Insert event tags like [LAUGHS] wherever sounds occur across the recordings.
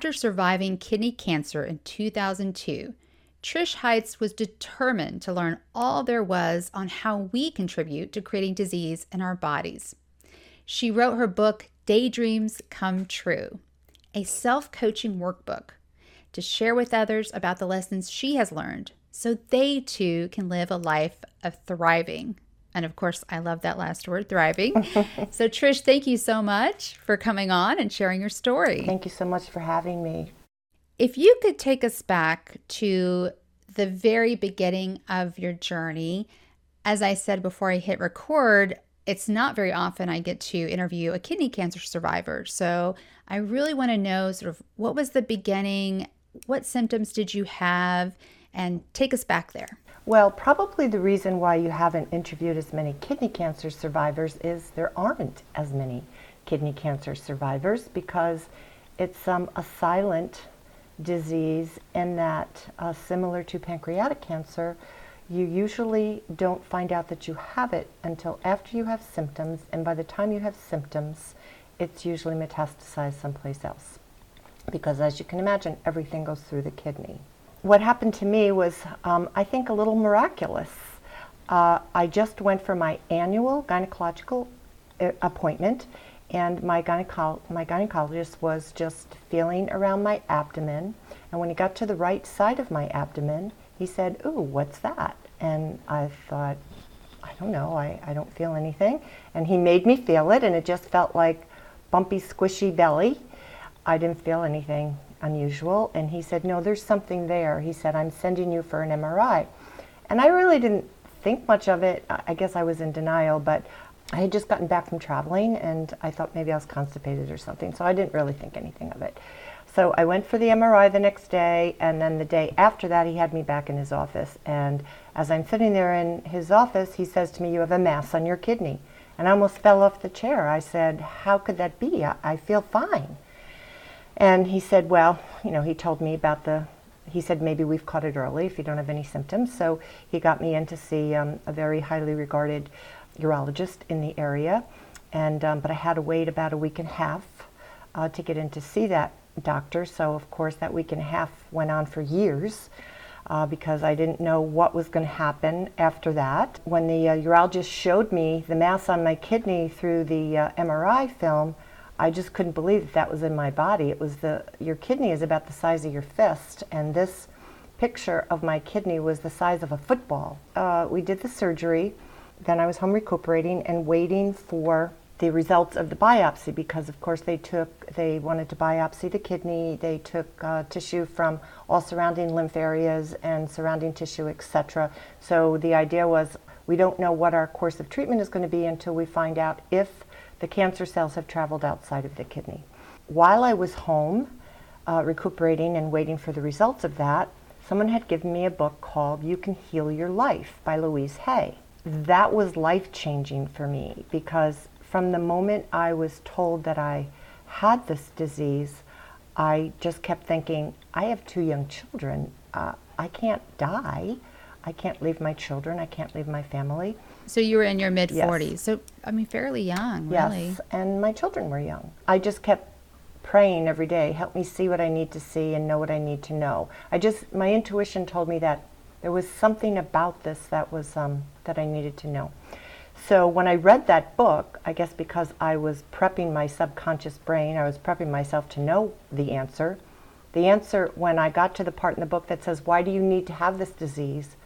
After surviving kidney cancer in 2002, Trish Heitz was determined to learn all there was on how we contribute to creating disease in our bodies. She wrote her book, Daydreams Come True, a self coaching workbook to share with others about the lessons she has learned so they too can live a life of thriving. And of course, I love that last word, thriving. [LAUGHS] so, Trish, thank you so much for coming on and sharing your story. Thank you so much for having me. If you could take us back to the very beginning of your journey, as I said before I hit record, it's not very often I get to interview a kidney cancer survivor. So, I really want to know sort of what was the beginning? What symptoms did you have? And take us back there. Well, probably the reason why you haven't interviewed as many kidney cancer survivors is there aren't as many kidney cancer survivors because it's um, a silent disease in that, uh, similar to pancreatic cancer, you usually don't find out that you have it until after you have symptoms, and by the time you have symptoms, it's usually metastasized someplace else. Because as you can imagine, everything goes through the kidney what happened to me was, um, I think, a little miraculous. Uh, I just went for my annual gynecological uh, appointment, and my, gyneco- my gynecologist was just feeling around my abdomen. And when he got to the right side of my abdomen, he said, Ooh, what's that? And I thought, I don't know, I, I don't feel anything. And he made me feel it, and it just felt like bumpy, squishy belly. I didn't feel anything unusual. And he said, No, there's something there. He said, I'm sending you for an MRI. And I really didn't think much of it. I guess I was in denial, but I had just gotten back from traveling and I thought maybe I was constipated or something. So I didn't really think anything of it. So I went for the MRI the next day, and then the day after that, he had me back in his office. And as I'm sitting there in his office, he says to me, You have a mass on your kidney. And I almost fell off the chair. I said, How could that be? I, I feel fine. And he said, well, you know, he told me about the, he said, maybe we've caught it early if you don't have any symptoms. So he got me in to see um, a very highly regarded urologist in the area. And, um, but I had to wait about a week and a half uh, to get in to see that doctor. So, of course, that week and a half went on for years. Uh, because I didn't know what was going to happen after that. When the uh, urologist showed me the mass on my kidney through the uh, MRI film, I just couldn't believe that that was in my body. It was the your kidney is about the size of your fist, and this picture of my kidney was the size of a football. Uh, we did the surgery. Then I was home recuperating and waiting for the results of the biopsy because, of course, they took they wanted to biopsy the kidney. They took uh, tissue from all surrounding lymph areas and surrounding tissue, etc. So the idea was we don't know what our course of treatment is going to be until we find out if the cancer cells have traveled outside of the kidney. While I was home, uh, recuperating and waiting for the results of that, someone had given me a book called You Can Heal Your Life by Louise Hay. That was life changing for me because from the moment I was told that I had this disease, I just kept thinking, I have two young children. Uh, I can't die. I can't leave my children. I can't leave my family. So you were in your mid 40s. Yes. So, I mean, fairly young, really. Yes, and my children were young. I just kept praying every day, help me see what I need to see and know what I need to know. I just, my intuition told me that there was something about this that was, um, that I needed to know. So when I read that book, I guess because I was prepping my subconscious brain, I was prepping myself to know the answer. The answer, when I got to the part in the book that says, Why do you need to have this disease?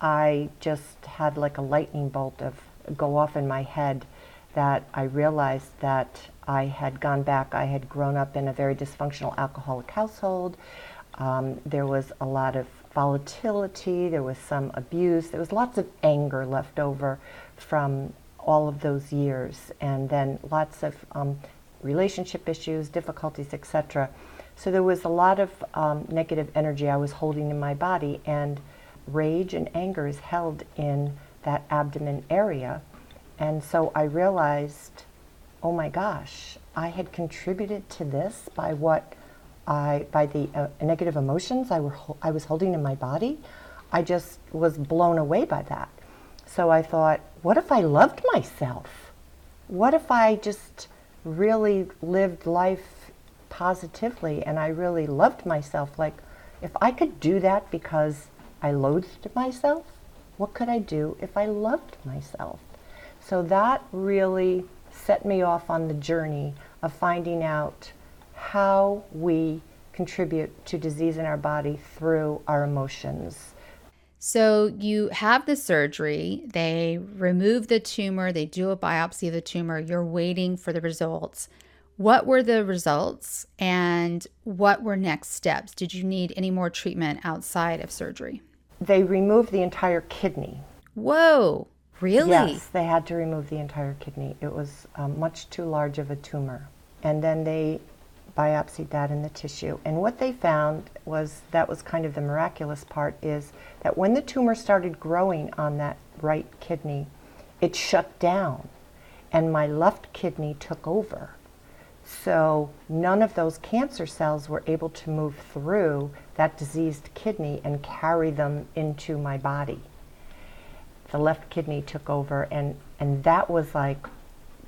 I just had like a lightning bolt of go off in my head that I realized that I had gone back. I had grown up in a very dysfunctional alcoholic household. Um, there was a lot of volatility. There was some abuse. There was lots of anger left over from all of those years, and then lots of um, relationship issues, difficulties, etc. So there was a lot of um, negative energy I was holding in my body, and rage and anger is held in that abdomen area. And so I realized, oh my gosh, I had contributed to this by what I, by the uh, negative emotions I, were, I was holding in my body. I just was blown away by that. So I thought, what if I loved myself? What if I just really lived life positively and I really loved myself? Like, if I could do that because I loathed myself, what could I do if I loved myself? So that really set me off on the journey of finding out how we contribute to disease in our body through our emotions. So you have the surgery, they remove the tumor, they do a biopsy of the tumor, you're waiting for the results. What were the results and what were next steps? Did you need any more treatment outside of surgery? They removed the entire kidney. Whoa, really? Yes, they had to remove the entire kidney. It was um, much too large of a tumor. And then they biopsied that in the tissue. And what they found was that was kind of the miraculous part is that when the tumor started growing on that right kidney, it shut down and my left kidney took over. So none of those cancer cells were able to move through that diseased kidney and carry them into my body. The left kidney took over, and, and that was like,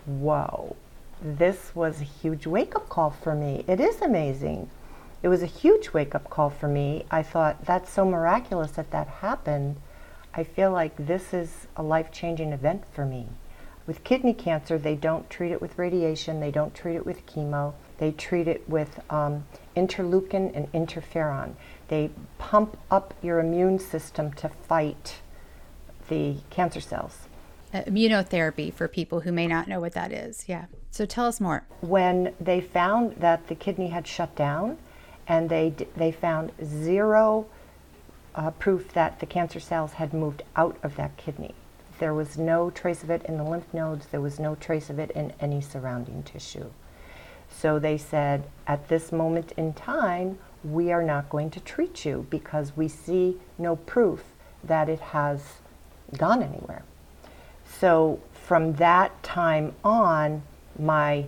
whoa, this was a huge wake up call for me. It is amazing. It was a huge wake up call for me. I thought, that's so miraculous that that happened. I feel like this is a life changing event for me. With kidney cancer, they don't treat it with radiation, they don't treat it with chemo, they treat it with um, interleukin and interferon. They pump up your immune system to fight the cancer cells. Uh, immunotherapy for people who may not know what that is. Yeah. So tell us more. When they found that the kidney had shut down, and they they found zero uh, proof that the cancer cells had moved out of that kidney. There was no trace of it in the lymph nodes. There was no trace of it in any surrounding tissue. So they said, at this moment in time, we are not going to treat you because we see no proof that it has gone anywhere. So from that time on, my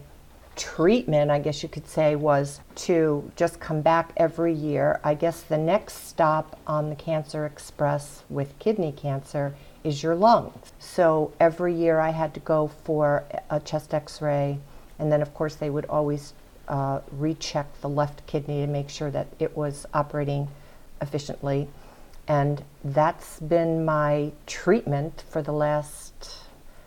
treatment, I guess you could say, was to just come back every year. I guess the next stop on the Cancer Express with kidney cancer is your lungs. So every year I had to go for a chest x ray, and then, of course, they would always uh, recheck the left kidney to make sure that it was operating efficiently. And that's been my treatment for the last,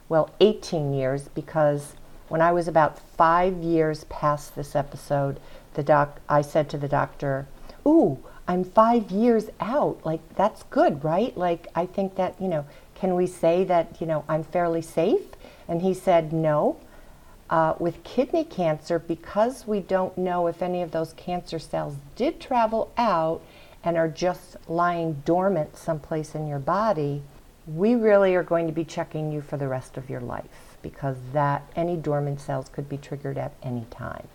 well, 18 years because when I was about five years past this episode, the doc, I said to the doctor, Ooh, I'm five years out. Like, that's good, right? Like, I think that, you know, can we say that, you know, I'm fairly safe? And he said, No. Uh, with kidney cancer, because we don't know if any of those cancer cells did travel out and are just lying dormant someplace in your body, we really are going to be checking you for the rest of your life because that any dormant cells could be triggered at any time.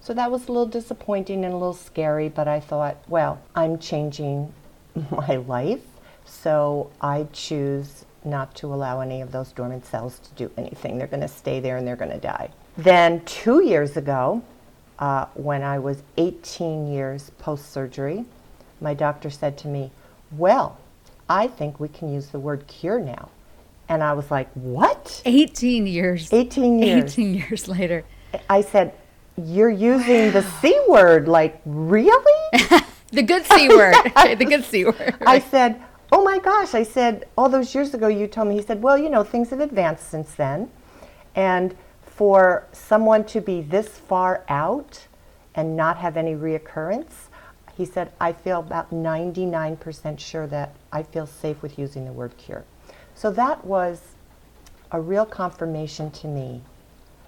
So that was a little disappointing and a little scary, but I thought, well, I'm changing [LAUGHS] my life, so I choose not to allow any of those dormant cells to do anything. They're going to stay there and they're going to die. Then, two years ago, uh, when I was 18 years post surgery, my doctor said to me, Well, I think we can use the word cure now. And I was like, What? 18 years. 18 years. 18 years later. I said, You're using wow. the C word. Like, really? [LAUGHS] the good C word. [LAUGHS] the good C word. I said, Oh my gosh. I said, All those years ago, you told me. He said, Well, you know, things have advanced since then. And for someone to be this far out and not have any reoccurrence, he said, I feel about 99% sure that I feel safe with using the word cure. So that was a real confirmation to me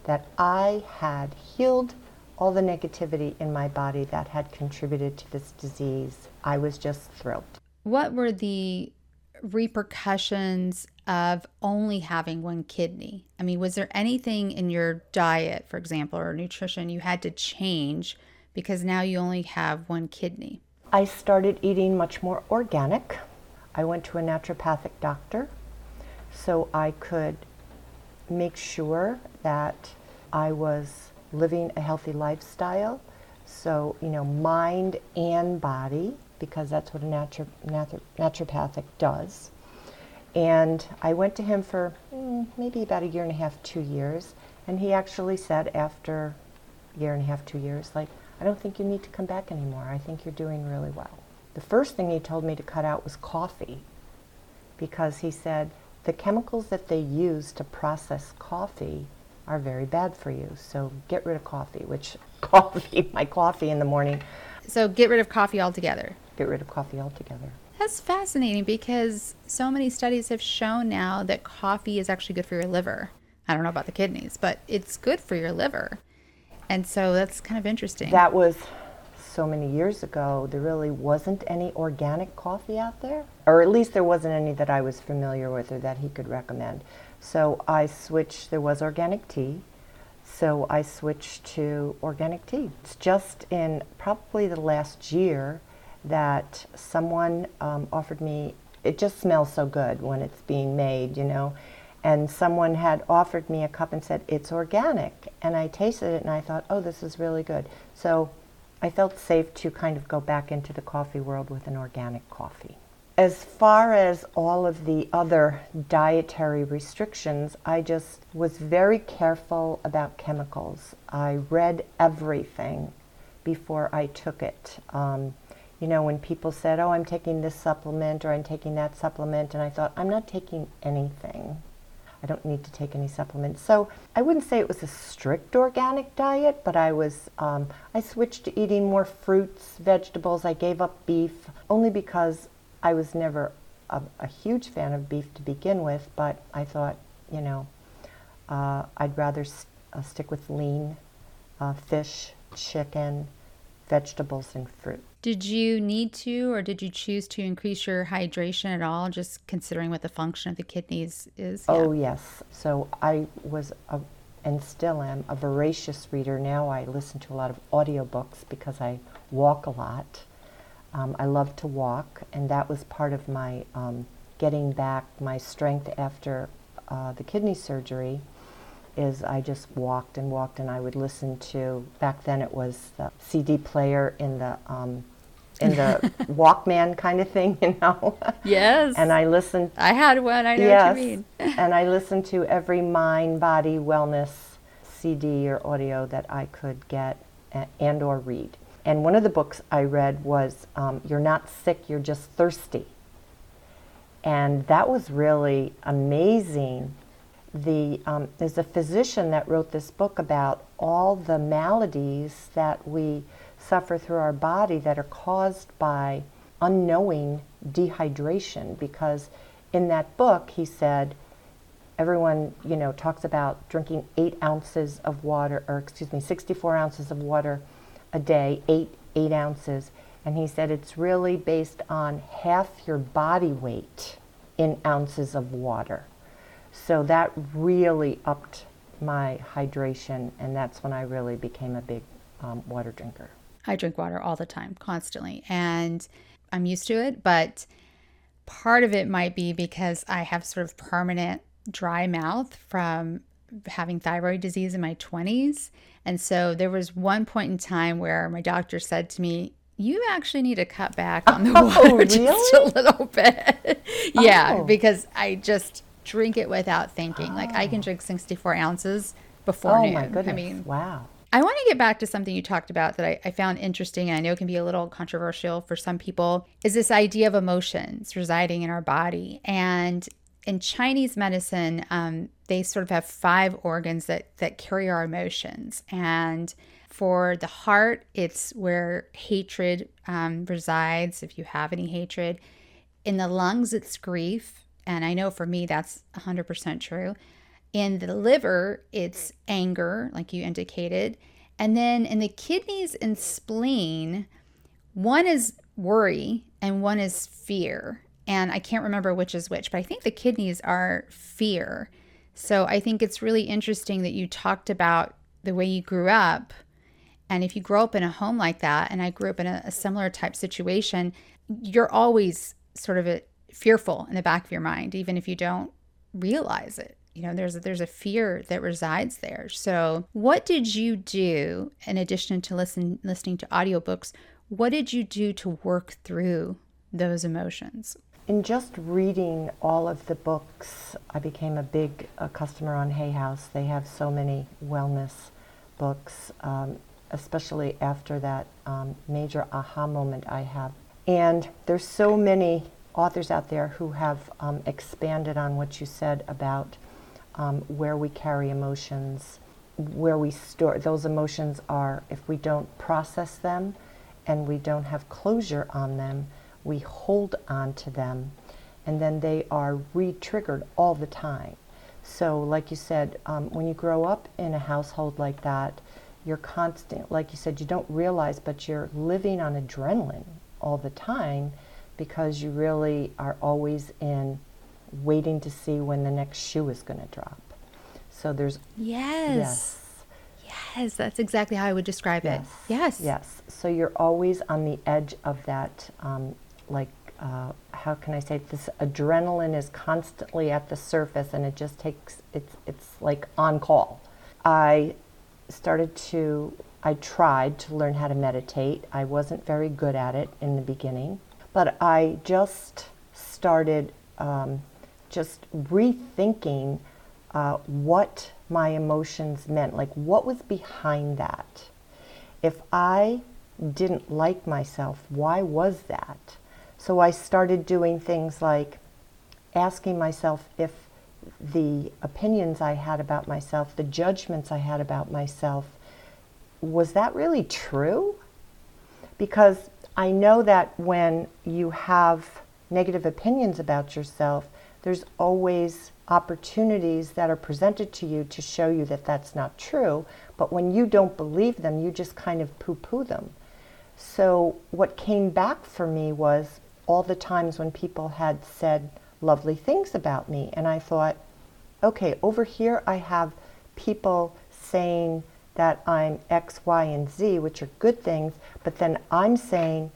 that I had healed all the negativity in my body that had contributed to this disease. I was just thrilled. What were the repercussions of only having one kidney? I mean, was there anything in your diet, for example, or nutrition you had to change because now you only have one kidney? I started eating much more organic. I went to a naturopathic doctor so I could make sure that I was living a healthy lifestyle. So, you know, mind and body, because that's what a naturo- naturo- naturopathic does. And I went to him for mm, maybe about a year and a half, two years. And he actually said after a year and a half, two years, like, I don't think you need to come back anymore. I think you're doing really well. The first thing he told me to cut out was coffee because he said the chemicals that they use to process coffee are very bad for you. So get rid of coffee, which [LAUGHS] coffee, my coffee in the morning. So get rid of coffee altogether. Get rid of coffee altogether. That's fascinating because so many studies have shown now that coffee is actually good for your liver. I don't know about the kidneys, but it's good for your liver. And so that's kind of interesting. That was so many years ago. There really wasn't any organic coffee out there, or at least there wasn't any that I was familiar with or that he could recommend. So I switched, there was organic tea. So I switched to organic tea. It's just in probably the last year that someone um, offered me, it just smells so good when it's being made, you know. And someone had offered me a cup and said, it's organic. And I tasted it and I thought, oh, this is really good. So I felt safe to kind of go back into the coffee world with an organic coffee. As far as all of the other dietary restrictions, I just was very careful about chemicals. I read everything before I took it. Um, you know, when people said, oh, I'm taking this supplement or I'm taking that supplement, and I thought, I'm not taking anything. I don't need to take any supplements. So I wouldn't say it was a strict organic diet, but I was um, I switched to eating more fruits, vegetables. I gave up beef only because I was never a, a huge fan of beef to begin with. But I thought, you know, uh, I'd rather st- uh, stick with lean uh, fish, chicken, vegetables, and fruit. Did you need to, or did you choose to increase your hydration at all, just considering what the function of the kidneys is? Oh, yes. So I was, a, and still am, a voracious reader. Now I listen to a lot of audiobooks because I walk a lot. Um, I love to walk, and that was part of my um, getting back my strength after uh, the kidney surgery is I just walked and walked and I would listen to back then it was the CD player in the um, in the [LAUGHS] Walkman kind of thing, you know. Yes. and I listened. I had one. I know yes, what you mean. [LAUGHS] and I listened to every mind, body, wellness CD or audio that I could get and or read. And one of the books I read was um, "You're Not Sick, You're Just Thirsty," and that was really amazing. The um, there's a physician that wrote this book about all the maladies that we suffer through our body that are caused by unknowing dehydration. Because in that book he said everyone you know talks about drinking eight ounces of water or excuse me 64 ounces of water a day eight eight ounces. And he said it's really based on half your body weight in ounces of water. So that really upped my hydration and that's when i really became a big um, water drinker I drink water all the time, constantly, and I'm used to it. But part of it might be because I have sort of permanent dry mouth from having thyroid disease in my 20s. And so there was one point in time where my doctor said to me, you actually need to cut back on the [LAUGHS] oh, water really? [LAUGHS] just a little bit. [LAUGHS] yeah, Oh. because I just drink it without thinking. Like I can drink 64 ounces before oh noon. my goodness I mean, wow I want to get back to something you talked about that I, I found interesting and I know it can be a little controversial for some people is this idea of emotions residing in our body. And in Chinese medicine, um, they sort of have five organs that, that carry our emotions. And for the heart, it's where hatred um, resides, if you have any hatred. In the lungs, it's grief. And I know for me, that's 100% true. In the liver, it's anger, like you indicated. And then in the kidneys and spleen, one is worry and one is fear. and I can't remember which is which, but I think the kidneys are fear. So I think it's really interesting that you talked about the way you grew up. And if you grow up in a home like that, and I grew up in a, a similar type situation, you're always sort of a, fearful in the back of your mind, even if you don't realize it. You know, there's a, there's a fear that resides there. So, what did you do in addition to listen listening to audiobooks? What did you do to work through those emotions? In just reading all of the books, I became a big uh, customer on Hay House. They have so many wellness books, um, especially after that um, major aha moment I have. And there's so many authors out there who have um, expanded on what you said about um, where we carry emotions, where we store those emotions are, if we don't process them and we don't have closure on them, we hold on to them and then they are re triggered all the time. So, like you said, um, when you grow up in a household like that, you're constant, like you said, you don't realize, but you're living on adrenaline all the time because you really are always in waiting to see when the next shoe is going to drop. So there's yes. yes. Yes, that's exactly how I would describe yes. it. Yes. Yes. So you're always on the edge of that, um, like, uh, how can I say it? this? Adrenaline is constantly at the surface, and it just takes it's it's like on call. I started to I tried to learn how to meditate. I wasn't very good at it in the beginning. But I just started um, just rethinking uh, what my emotions meant, like what was behind that. If I didn't like myself, why was that? So I started doing things like asking myself if the opinions I had about myself, the judgments I had about myself, was that really true? Because I know that when you have negative opinions about yourself, there's always opportunities that are presented to you to show you that that's not true. But when you don't believe them, you just kind of poo poo them. So, what came back for me was all the times when people had said lovely things about me. And I thought, okay, over here I have people saying that I'm X, Y, and Z, which are good things, but then I'm saying,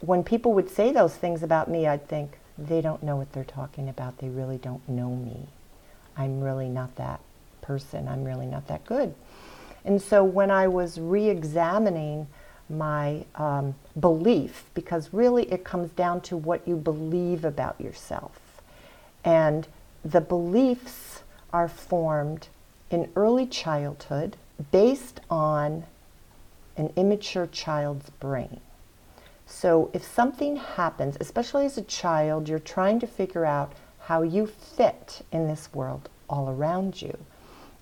when people would say those things about me, I'd think, they don't know what they're talking about. They really don't know me. I'm really not that person. I'm really not that good. And so when I was re examining my um, belief, because really it comes down to what you believe about yourself. And the beliefs are formed in early childhood based on an immature child's brain. So if something happens, especially as a child, you're trying to figure out how you fit in this world all around you.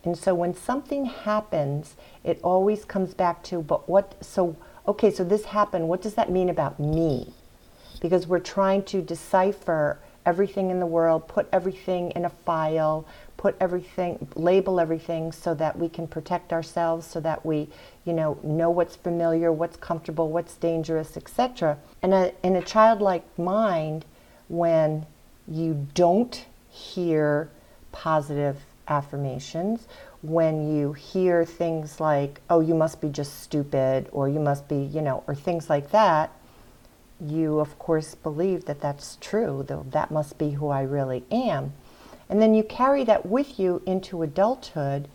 And so when something happens, it always comes back to, but what, so, okay, so this happened, what does that mean about me? Because we're trying to decipher everything in the world, put everything in a file, put everything, label everything so that we can protect ourselves, so that we, you know, know what's familiar, what's comfortable, what's dangerous, etc. And a, in a childlike mind, when you don't hear positive affirmations, when you hear things like, oh, you must be just stupid, or you must be, you know, or things like that, you of course believe that that's true, though that must be who I really am. And then you carry that with you into adulthood,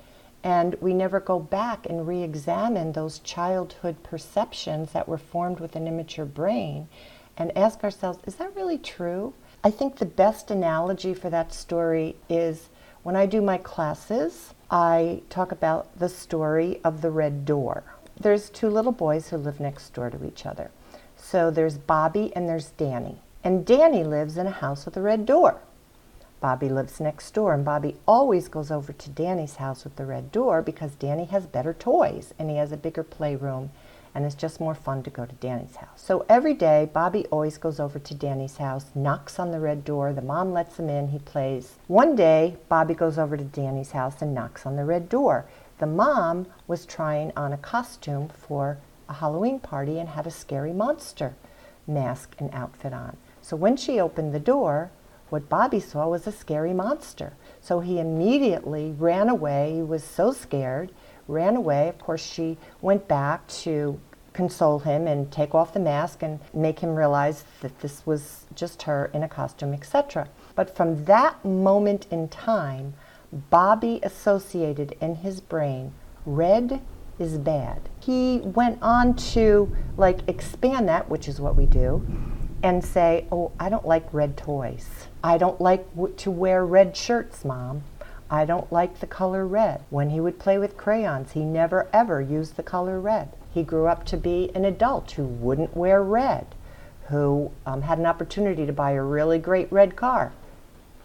and we never go back and re examine those childhood perceptions that were formed with an immature brain and ask ourselves, is that really true? I think the best analogy for that story is when I do my classes, I talk about the story of the red door. There's two little boys who live next door to each other. So there's Bobby and there's Danny. And Danny lives in a house with a red door. Bobby lives next door, and Bobby always goes over to Danny's house with the red door because Danny has better toys and he has a bigger playroom, and it's just more fun to go to Danny's house. So every day, Bobby always goes over to Danny's house, knocks on the red door, the mom lets him in, he plays. One day, Bobby goes over to Danny's house and knocks on the red door. The mom was trying on a costume for a Halloween party and had a scary monster mask and outfit on. So when she opened the door, what Bobby saw was a scary monster. So he immediately ran away. He was so scared, ran away. Of course, she went back to console him and take off the mask and make him realize that this was just her in a costume, etc. But from that moment in time, Bobby associated in his brain red is bad. He went on to like expand that, which is what we do, and say, "Oh, I don't like red toys. I don't like w- to wear red shirts, mom. I don't like the color red." When he would play with crayons, he never ever used the color red. He grew up to be an adult who wouldn't wear red, who um, had an opportunity to buy a really great red car.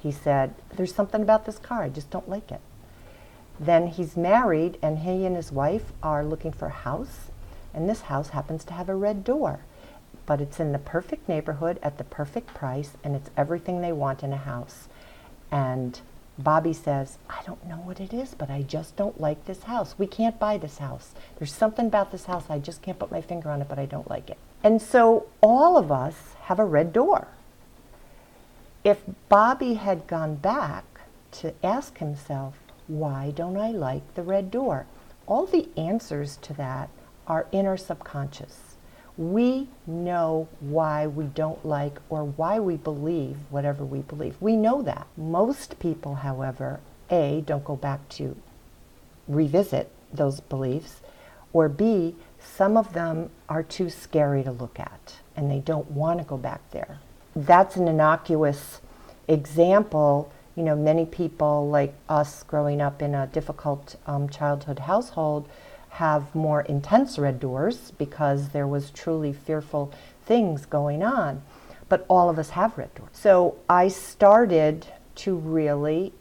He said, There's something about this car, I just don't like it. Then he's married, and he and his wife are looking for a house, and this house happens to have a red door. But it's in the perfect neighborhood at the perfect price, and it's everything they want in a house. And Bobby says, I don't know what it is, but I just don't like this house. We can't buy this house. There's something about this house, I just can't put my finger on it, but I don't like it. And so all of us have a red door. If Bobby had gone back to ask himself, why don't I like the red door? All the answers to that are in our subconscious. We know why we don't like or why we believe whatever we believe. We know that. Most people, however, A, don't go back to revisit those beliefs, or B, some of them are too scary to look at and they don't want to go back there. That's an innocuous example you know, many people like us growing up in a difficult um, childhood household have more intense red doors because there was truly fearful things going on. But all of us have red doors. So I started to really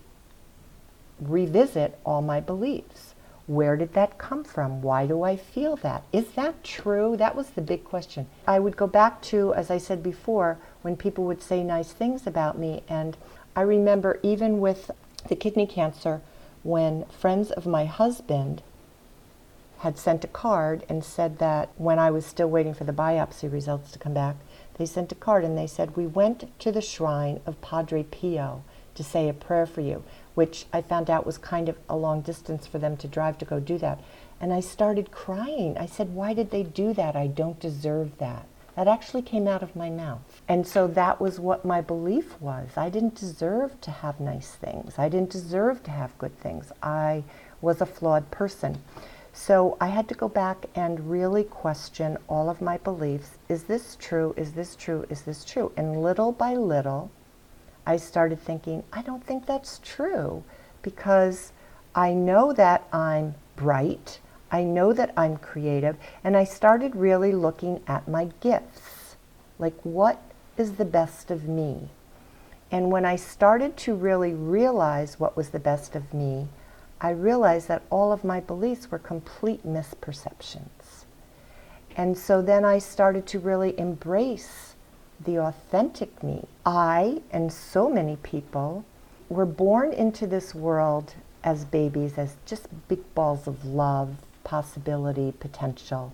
revisit all my beliefs. Where did that come from? Why do I feel that? Is that true? That was the big question. I would go back to, as I said before, when people would say nice things about me and I remember even with the kidney cancer, when friends of my husband had sent a card and said that when I was still waiting for the biopsy results to come back, they sent a card and they said, We went to the shrine of Padre Pio to say a prayer for you, which I found out was kind of a long distance for them to drive to go do that. And I started crying. I said, Why did they do that? I don't deserve that. That actually came out of my mouth. And so that was what my belief was. I didn't deserve to have nice things. I didn't deserve to have good things. I was a flawed person. So I had to go back and really question all of my beliefs. Is this true? Is this true? Is this true? And little by little, I started thinking, I don't think that's true because I know that I'm bright. I know that I'm creative, and I started really looking at my gifts. Like, what is the best of me? And when I started to really realize what was the best of me, I realized that all of my beliefs were complete misperceptions. And so then I started to really embrace the authentic me. I and so many people were born into this world as babies as just big balls of love possibility, potential.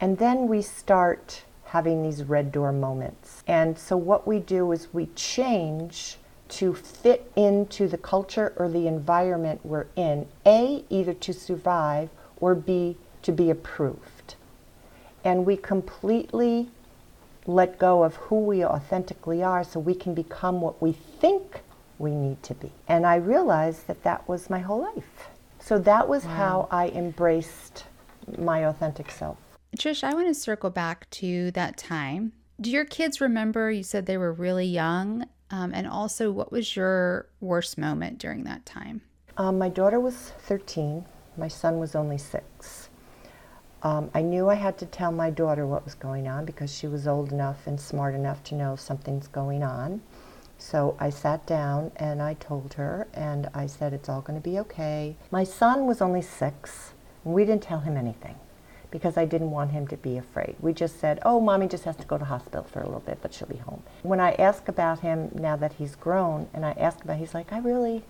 And then we start having these red door moments. And so what we do is we change to fit into the culture or the environment we're in, A, either to survive, or B, to be approved. And we completely let go of who we authentically are so we can become what we think we need to be. And I realized that that was my whole life. So that was wow. how I embraced my authentic self. Trish, I want to circle back to that time. Do your kids remember? You said they were really young. Um, and also, what was your worst moment during that time? Um, my daughter was 13, my son was only six. Um, I knew I had to tell my daughter what was going on because she was old enough and smart enough to know something's going on. So I sat down and I told her, and I said, It's all going to be okay. My son was only six, we didn't tell him anything because I didn't want him to be afraid. We just said, Oh, mommy just has to go to hospital for a little bit, but she'll be home. When I ask about him now that he's grown, and I ask about, he's like, I really,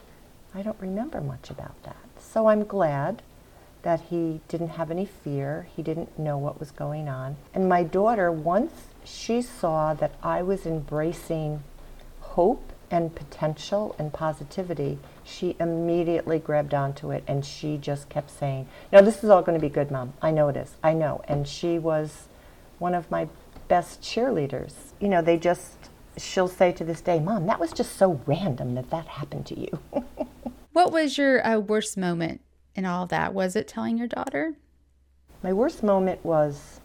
I don't remember much about that. So I'm glad that he didn't have any fear. He didn't know what was going on. And my daughter, once she saw that I was embracing hope and potential and positivity, she immediately grabbed onto it and she just kept saying, No, this is all going to be good, Mom. I know it is. I know. And she was one of my best cheerleaders. You know, they just, she'll say to this day, Mom, that was just so random that that happened to you. [LAUGHS] what was your uh, worst moment in all that? Was it telling your daughter? My worst moment was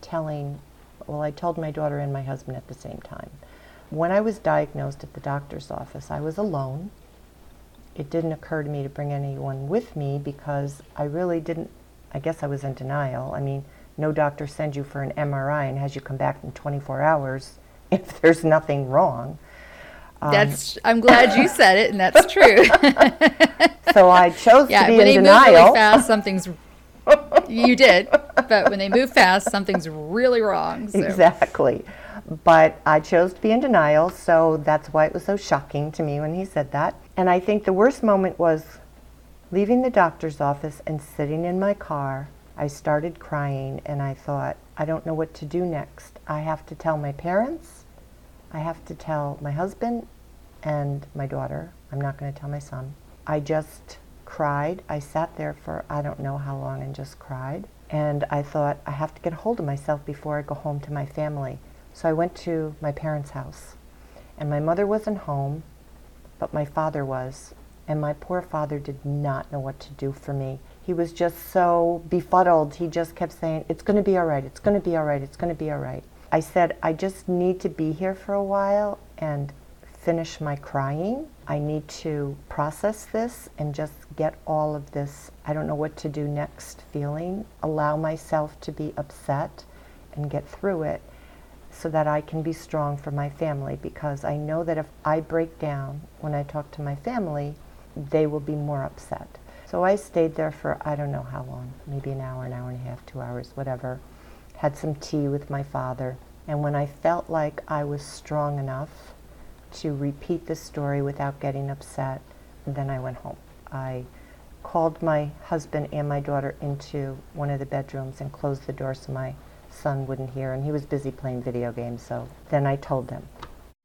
telling, well, I told my daughter and my husband at the same time. When I was diagnosed at the doctor's office, I was alone. It didn't occur to me to bring anyone with me because I really didn't, I guess I was in denial. I mean, no doctor sends you for an MRI and has you come back in 24 hours [LAUGHS] if there's nothing wrong. Um, that's. I'm glad you said it, and that's true. [LAUGHS] so I chose yeah, to be when in they denial. Move really fast, something's. you did, but when they move fast, something's really wrong. So. [LAUGHS] Exactly. But I chose to be in denial, so that's why it was so shocking to me when he said that. And I think the worst moment was leaving the doctor's office and sitting in my car. I started crying and I thought, I don't know what to do next. I have to tell my parents, I have to tell my husband and my daughter. I'm not going to tell my son. I just cried. I sat there for I don't know how long and just cried. And I thought, I have to get a hold of myself before I go home to my family. So I went to my parents' house. And my mother wasn't home, but my father was. And my poor father did not know what to do for me. He was just so befuddled. He just kept saying, It's going to be all right. It's going to be all right. It's going to be all right. I said, I just need to be here for a while and finish my crying. I need to process this and just get all of this, I don't know what to do next feeling, allow myself to be upset and get through it so that I can be strong for my family because I know that if I break down when I talk to my family, they will be more upset. So I stayed there for I don't know how long, maybe an hour, an hour and a half, two hours, whatever. Had some tea with my father. And when I felt like I was strong enough to repeat the story without getting upset, then I went home. I called my husband and my daughter into one of the bedrooms and closed the door so my son wouldn't hear, and he was busy playing video games, so then I told them.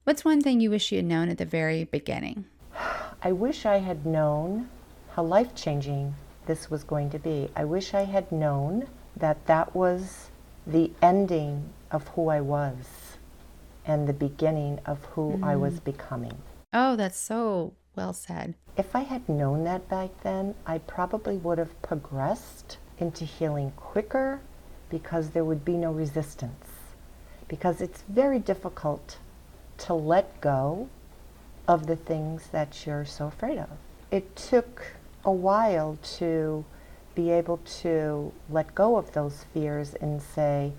What's one thing you wish you had known at the very beginning? [SIGHS] I wish I had known how life changing this was going to be. I wish I had known that that was the ending of who I was and the beginning of who mm. I was mm. becoming. Oh, that's so well said. If I had known that back then, I probably would have progressed into healing quicker because there would be no resistance. Because it's very difficult to let go of the things that you're so afraid of. It took a while to be able to let go of those fears and say,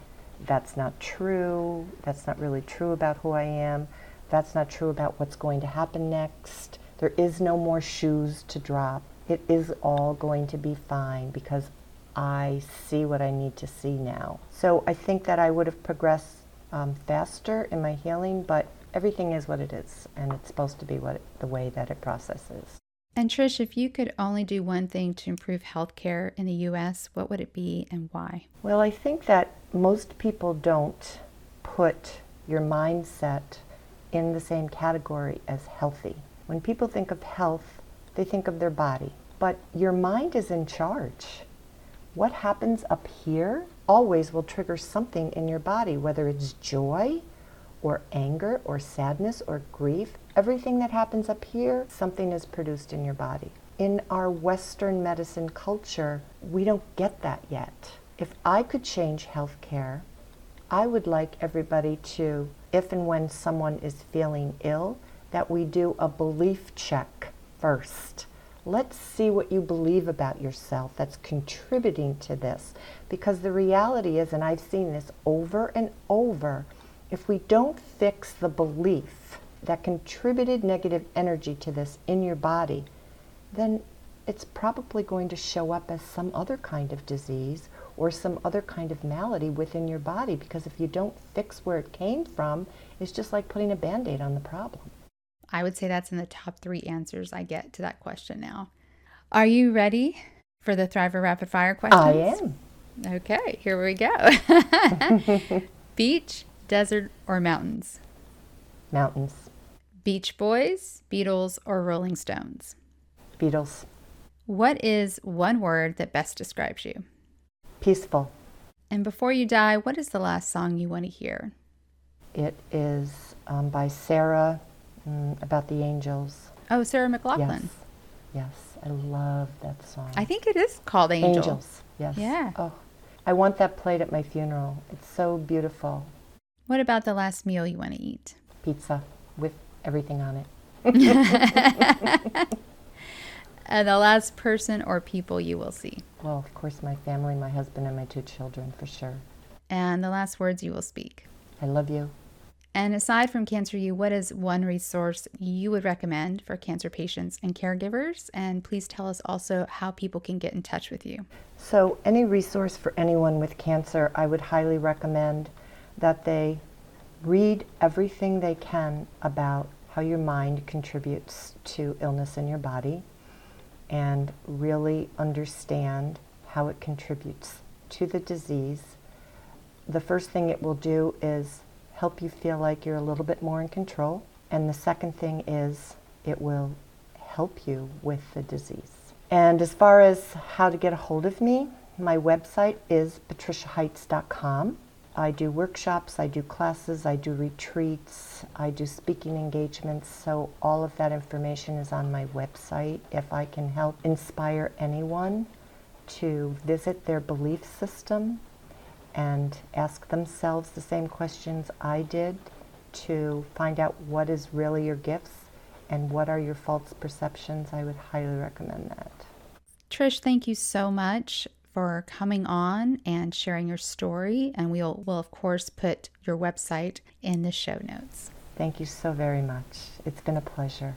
that's not true, that's not really true about who I am, that's not true about what's going to happen next. There is no more shoes to drop. It is all going to be fine because I see what I need to see now. So I think that I would have progressed um, faster in my healing, but everything is what it is, and it's supposed to be what it, the way that it processes. And Trish, if you could only do one thing to improve healthcare in the U.S., what would it be and why? Well, I think that most people don't put your mindset in the same category as healthy. When people think of health, they think of their body, but your mind is in charge what happens up here always will trigger something in your body, whether it's joy or anger or sadness or grief. Everything that happens up here, something is produced in your body. In our Western medicine culture, we don't get that yet. If I could change healthcare, I would like everybody to, if and when someone is feeling ill, that we do a belief check first Let's see what you believe about yourself that's contributing to this. Because the reality is, and I've seen this over and over, if we don't fix the belief that contributed negative energy to this in your body, then it's probably going to show up as some other kind of disease or some other kind of malady within your body because if you don't fix where it came from, it's just like putting a band aid on the problem. I would say that's in the top three answers I get to that question now. Are you ready for the Thriver Rapid Fire questions? I am. Okay, here we go. [LAUGHS] Beach, desert, or mountains? Mountains. Beach Boys, Beatles, or Rolling Stones? Beatles. What is one word that best describes you? Peaceful. And before you die, what is the last song you want to hear? It is um, by Sarah mm, about the angels. Oh, Sarah McLachlan. Yes. Yes. I love that song. I think it is called Angels. Angels. Yes. Yeah. Oh, I want that played at my funeral. It's so beautiful. What about the last meal you want to eat? Pizza with everything on it. And [LAUGHS] the last person or people you will see. Well, of course, my family, my husband, and my two children, for sure. And the last words you will speak. I love you. And aside from Cancer U, what is one resource you would recommend for cancer patients and caregivers? And please tell us also how people can get in touch with you. So, any resource for anyone with cancer, I would highly recommend that they read everything they can about how your mind contributes to illness in your body and really understand how it contributes to the disease. The first thing it will do is help you feel like you're a little bit more in control. And the second thing is it will help you with the disease. And as far as how to get a hold of me, my website is patriciaheitz.com. I do workshops, I do classes, I do retreats, I do speaking engagements. So, all of that information is on my website. If I can help inspire anyone to visit their belief system and ask themselves the same questions I did to find out what is really your gifts and what are your false perceptions, I would highly recommend that. Trish, thank you so much for coming on and sharing your story. And we'll, will of course, put your website in the show notes. Thank you so very much. It's been a pleasure.